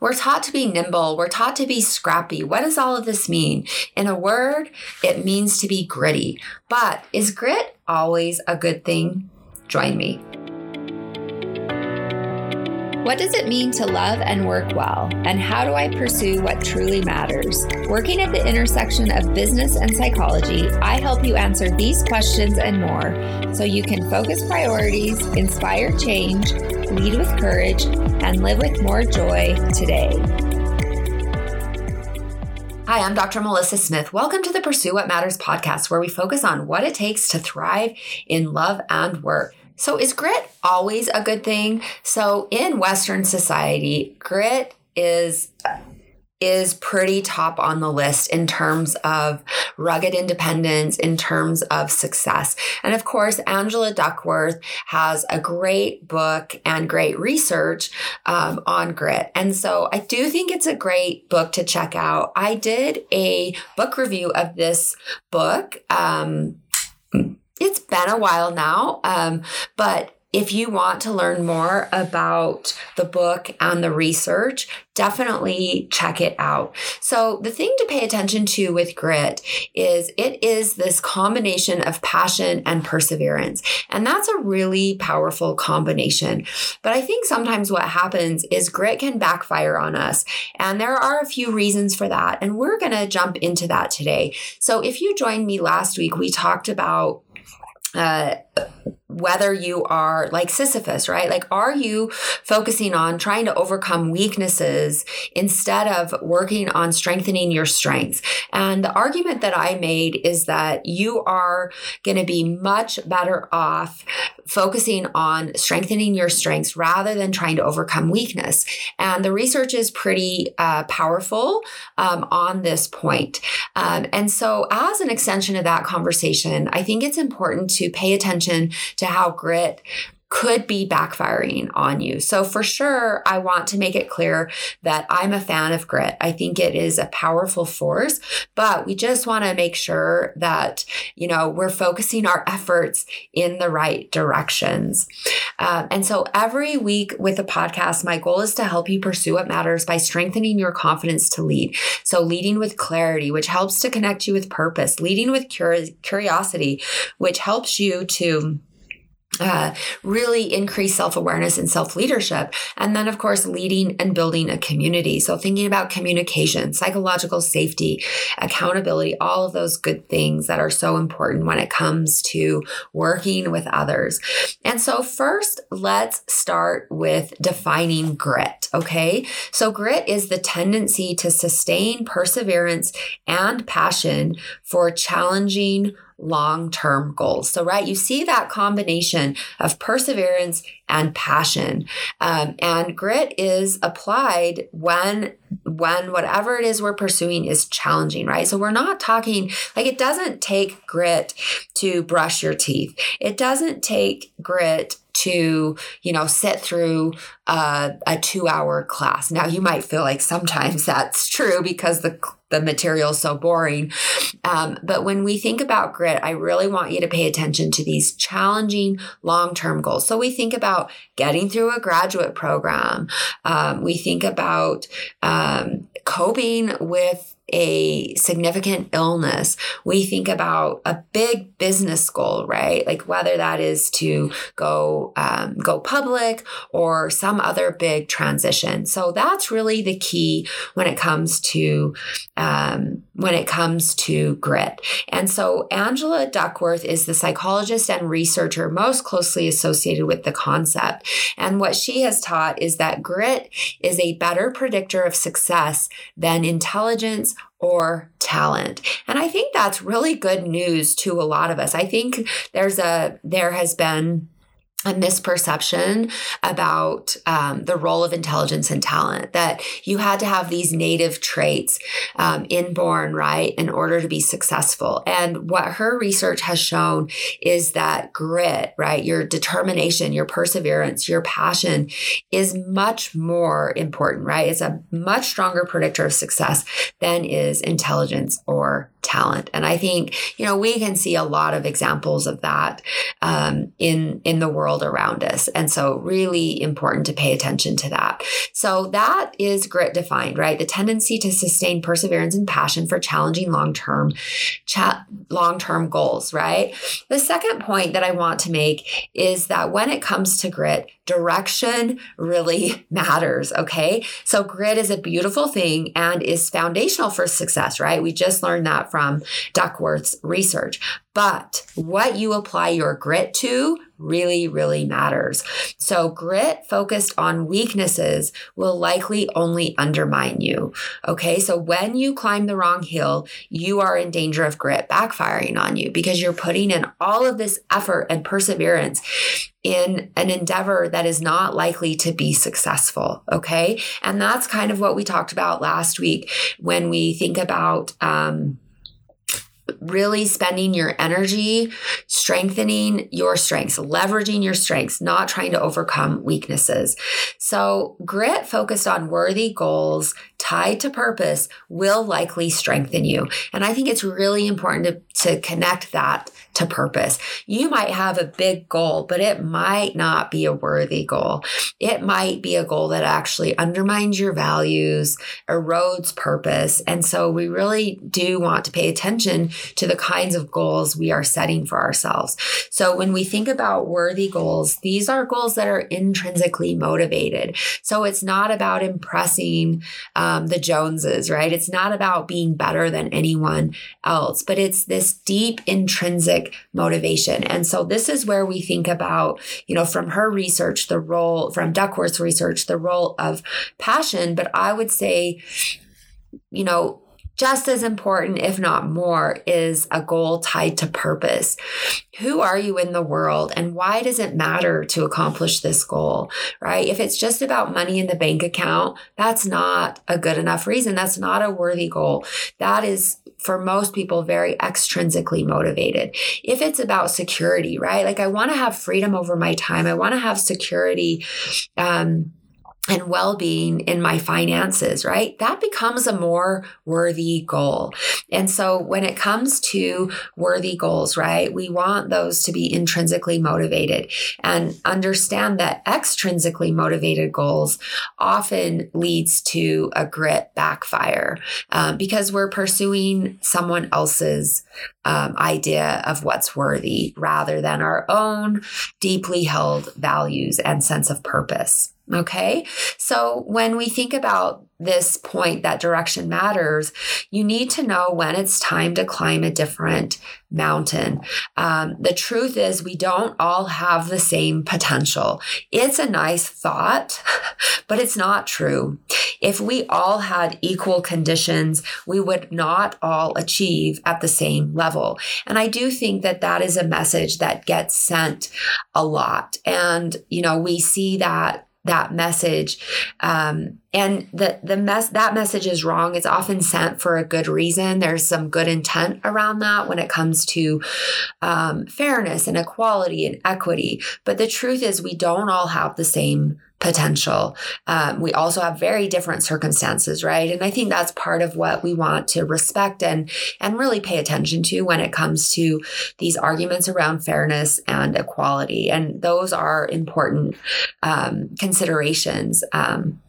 We're taught to be nimble. We're taught to be scrappy. What does all of this mean? In a word, it means to be gritty. But is grit always a good thing? Join me. What does it mean to love and work well? And how do I pursue what truly matters? Working at the intersection of business and psychology, I help you answer these questions and more so you can focus priorities, inspire change, lead with courage, and live with more joy today. Hi, I'm Dr. Melissa Smith. Welcome to the Pursue What Matters podcast, where we focus on what it takes to thrive in love and work. So, is grit always a good thing? So, in Western society, grit is is pretty top on the list in terms of rugged independence, in terms of success. And of course, Angela Duckworth has a great book and great research um, on grit. And so I do think it's a great book to check out. I did a book review of this book. Um, it's been a while now, um, but if you want to learn more about the book and the research, definitely check it out. So, the thing to pay attention to with grit is it is this combination of passion and perseverance. And that's a really powerful combination. But I think sometimes what happens is grit can backfire on us. And there are a few reasons for that. And we're going to jump into that today. So, if you joined me last week, we talked about uh, whether you are like Sisyphus, right? Like, are you focusing on trying to overcome weaknesses instead of working on strengthening your strengths? And the argument that I made is that you are going to be much better off focusing on strengthening your strengths rather than trying to overcome weakness. And the research is pretty uh, powerful um, on this point. Um, and so, as an extension of that conversation, I think it's important to pay attention to how grit could be backfiring on you. So, for sure, I want to make it clear that I'm a fan of grit. I think it is a powerful force, but we just want to make sure that, you know, we're focusing our efforts in the right directions. Um, and so, every week with the podcast, my goal is to help you pursue what matters by strengthening your confidence to lead. So, leading with clarity, which helps to connect you with purpose, leading with curiosity, which helps you to uh, really increase self awareness and self leadership. And then, of course, leading and building a community. So, thinking about communication, psychological safety, accountability, all of those good things that are so important when it comes to working with others. And so, first, let's start with defining grit. Okay. So, grit is the tendency to sustain perseverance and passion for challenging long term goals. So, right, you see that combination of perseverance and passion. Um, and grit is applied when when whatever it is we're pursuing is challenging, right? So we're not talking like it doesn't take grit to brush your teeth. It doesn't take grit to you know sit through a, a two hour class now you might feel like sometimes that's true because the the material is so boring um, but when we think about grit i really want you to pay attention to these challenging long-term goals so we think about getting through a graduate program um, we think about um, coping with a significant illness, we think about a big business goal, right? Like whether that is to go um, go public or some other big transition. So that's really the key when it comes to um, when it comes to grit. And so Angela Duckworth is the psychologist and researcher most closely associated with the concept. And what she has taught is that grit is a better predictor of success than intelligence or talent. And I think that's really good news to a lot of us. I think there's a there has been a misperception about um, the role of intelligence and talent that you had to have these native traits um, inborn right in order to be successful. And what her research has shown is that grit right your determination your perseverance your passion is much more important right? It's a much stronger predictor of success than is intelligence or talent. And I think, you know, we can see a lot of examples of that um, in in the world around us. And so really important to pay attention to that. So that is grit defined, right? The tendency to sustain perseverance and passion for challenging long-term cha- long-term goals, right? The second point that I want to make is that when it comes to grit, direction really matters, okay? So grit is a beautiful thing and is foundational for success, right? We just learned that from Duckworth's research. But what you apply your grit to really, really matters. So, grit focused on weaknesses will likely only undermine you. Okay. So, when you climb the wrong hill, you are in danger of grit backfiring on you because you're putting in all of this effort and perseverance in an endeavor that is not likely to be successful. Okay. And that's kind of what we talked about last week when we think about, um, really spending your energy strengthening your strengths, leveraging your strengths, not trying to overcome weaknesses. So, grit focused on worthy goals tied to purpose will likely strengthen you. And I think it's really important to, to connect that to purpose. You might have a big goal, but it might not be a worthy goal. It might be a goal that actually undermines your values, erodes purpose. And so we really do want to pay attention to the kinds of goals we are setting for ourselves. So when we think about worthy goals, these are goals that are intrinsically motivated. So it's not about impressing um, the Joneses, right? It's not about being better than anyone else, but it's this deep intrinsic motivation. And so this is where we think about, you know, from her research, the role, from Duckworth's research, the role of passion. But I would say, you know, just as important, if not more, is a goal tied to purpose. Who are you in the world and why does it matter to accomplish this goal, right? If it's just about money in the bank account, that's not a good enough reason. That's not a worthy goal. That is, for most people, very extrinsically motivated. If it's about security, right? Like I want to have freedom over my time, I want to have security. Um, and well being in my finances, right? That becomes a more worthy goal. And so when it comes to worthy goals, right, we want those to be intrinsically motivated and understand that extrinsically motivated goals often leads to a grit backfire um, because we're pursuing someone else's um, idea of what's worthy rather than our own deeply held values and sense of purpose. Okay. So when we think about this point that direction matters, you need to know when it's time to climb a different mountain. Um, the truth is, we don't all have the same potential. It's a nice thought, but it's not true. If we all had equal conditions, we would not all achieve at the same level. And I do think that that is a message that gets sent a lot. And, you know, we see that that message. Um, and the the mess that message is wrong. It's often sent for a good reason. There's some good intent around that when it comes to um, fairness and equality and equity. But the truth is we don't all have the same potential. Um, we also have very different circumstances, right? And I think that's part of what we want to respect and and really pay attention to when it comes to these arguments around fairness and equality. And those are important um, considerations. Um,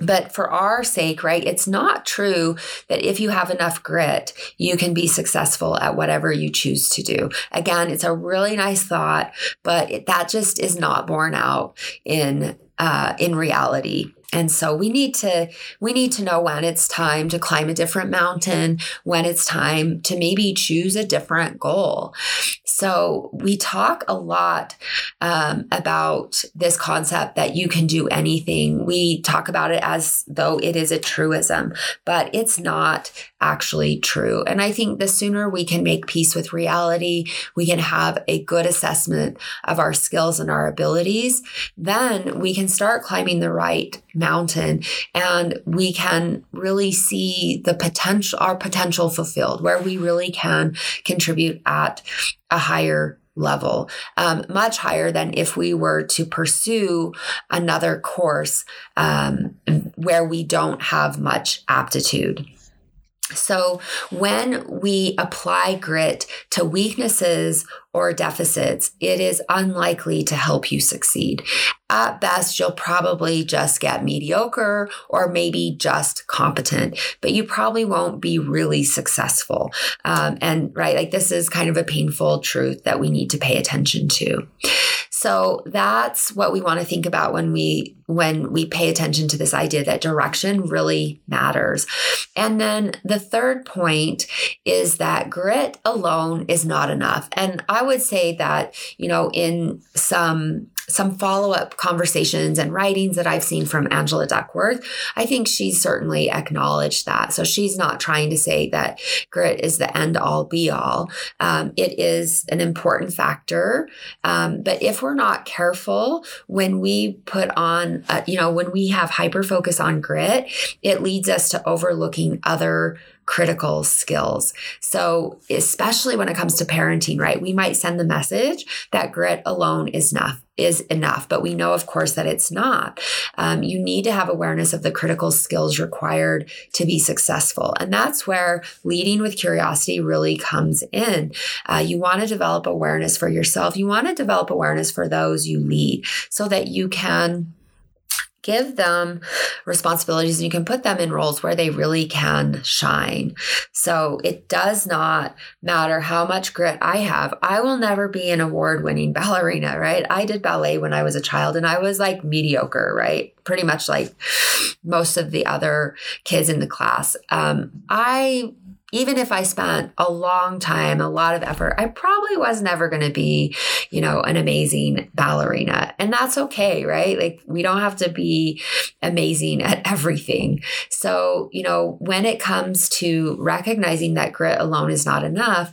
but for our sake, right, it's not true that if you have enough grit, you can be successful at whatever you choose to do. Again, it's a really nice thought, but it, that just is not borne out in uh, in reality. And so we need to we need to know when it's time to climb a different mountain, when it's time to maybe choose a different goal. So we talk a lot um, about this concept that you can do anything. We talk about it as though it is a truism, but it's not actually true. And I think the sooner we can make peace with reality, we can have a good assessment of our skills and our abilities, then we can start climbing the right mountain and we can really see the potential, our potential fulfilled, where we really can contribute at a higher level, um, much higher than if we were to pursue another course um, where we don't have much aptitude. So, when we apply grit to weaknesses or deficits, it is unlikely to help you succeed. At best, you'll probably just get mediocre or maybe just competent, but you probably won't be really successful. Um, and right, like this is kind of a painful truth that we need to pay attention to. So that's what we want to think about when we when we pay attention to this idea that direction really matters. And then the third point is that grit alone is not enough. And I would say that, you know, in some some follow up conversations and writings that I've seen from Angela Duckworth, I think she's certainly acknowledged that. So she's not trying to say that grit is the end all be all. Um, it is an important factor. Um, but if we're not careful, when we put on, uh, you know, when we have hyper focus on grit, it leads us to overlooking other critical skills. So, especially when it comes to parenting, right? We might send the message that grit alone is enough is enough, but we know, of course, that it's not. Um, you need to have awareness of the critical skills required to be successful. And that's where leading with curiosity really comes in. Uh, you want to develop awareness for yourself. You want to develop awareness for those you lead so that you can give them responsibilities and you can put them in roles where they really can shine. So it does not matter how much grit I have. I will never be an award winning ballerina, right? I did ballet when I was a child and I was like mediocre, right? Pretty much like most of the other kids in the class. Um, I even if I spent a long time, a lot of effort, I probably was never going to be, you know, an amazing ballerina. And that's okay, right? Like we don't have to be amazing at everything. So, you know, when it comes to recognizing that grit alone is not enough,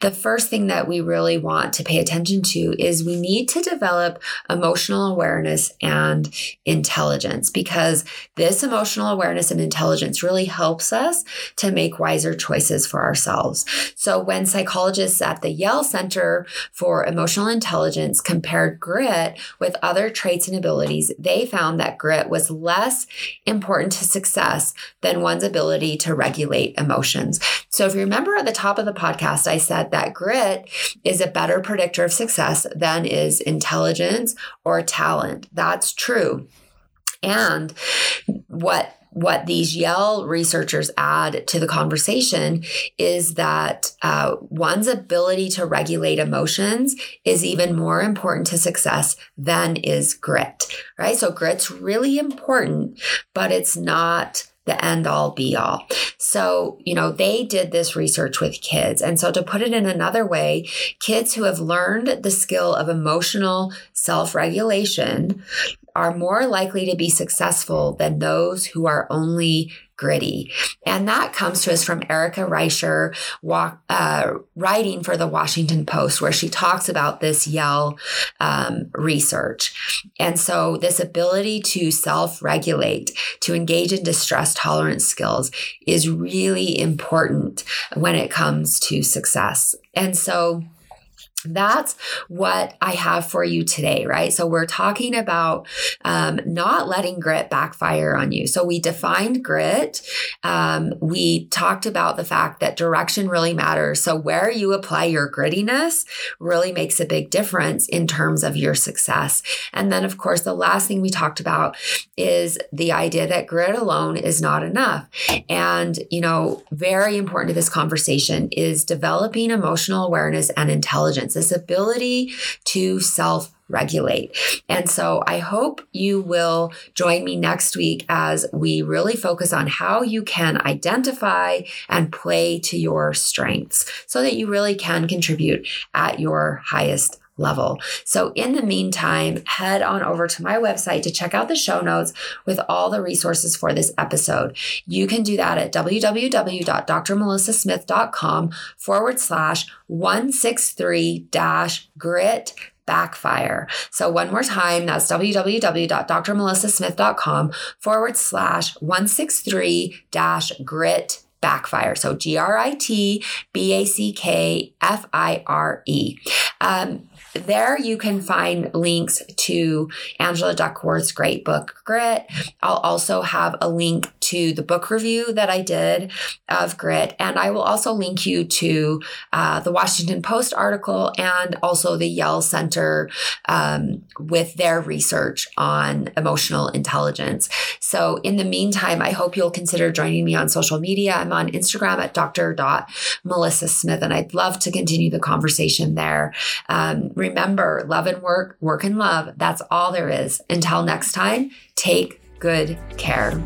the first thing that we really want to pay attention to is we need to develop emotional awareness and intelligence because this emotional awareness and intelligence really helps us to make wiser choices choices for ourselves. So when psychologists at the Yale Center for Emotional Intelligence compared grit with other traits and abilities, they found that grit was less important to success than one's ability to regulate emotions. So if you remember at the top of the podcast, I said that grit is a better predictor of success than is intelligence or talent. That's true. And what what these Yale researchers add to the conversation is that uh, one's ability to regulate emotions is even more important to success than is grit, right? So grit's really important, but it's not the end all be all. So, you know, they did this research with kids. And so, to put it in another way, kids who have learned the skill of emotional self regulation are more likely to be successful than those who are only gritty. And that comes to us from Erica Reischer walk, uh, writing for the Washington Post, where she talks about this Yale um, research. And so, this ability to self regulate, to engage in distress tolerance skills is really important when it comes to success. And so, that's what I have for you today, right? So, we're talking about um, not letting grit backfire on you. So, we defined grit. Um, we talked about the fact that direction really matters. So, where you apply your grittiness really makes a big difference in terms of your success. And then, of course, the last thing we talked about is the idea that grit alone is not enough. And, you know, very important to this conversation is developing emotional awareness and intelligence this ability to self regulate. And so I hope you will join me next week as we really focus on how you can identify and play to your strengths so that you really can contribute at your highest level. So, in the meantime, head on over to my website to check out the show notes with all the resources for this episode. You can do that at www.drmelissasmith.com forward slash 163 dash grit backfire. So one more time, that's www.drmelissasmith.com forward slash 163 dash grit backfire. So G R I T B A C K F I R E. Um, there you can find links to Angela Duckworth's great book, Grit. I'll also have a link to the book review that I did of Grit, and I will also link you to uh, the Washington Post article and also the Yale Center um, with their research on emotional intelligence. So, in the meantime, I hope you'll consider joining me on social media. I'm on Instagram at dr.melissa Smith, and I'd love to continue the conversation there. Um, remember, love and work, work and love. That's all there is. Until next time, take good care.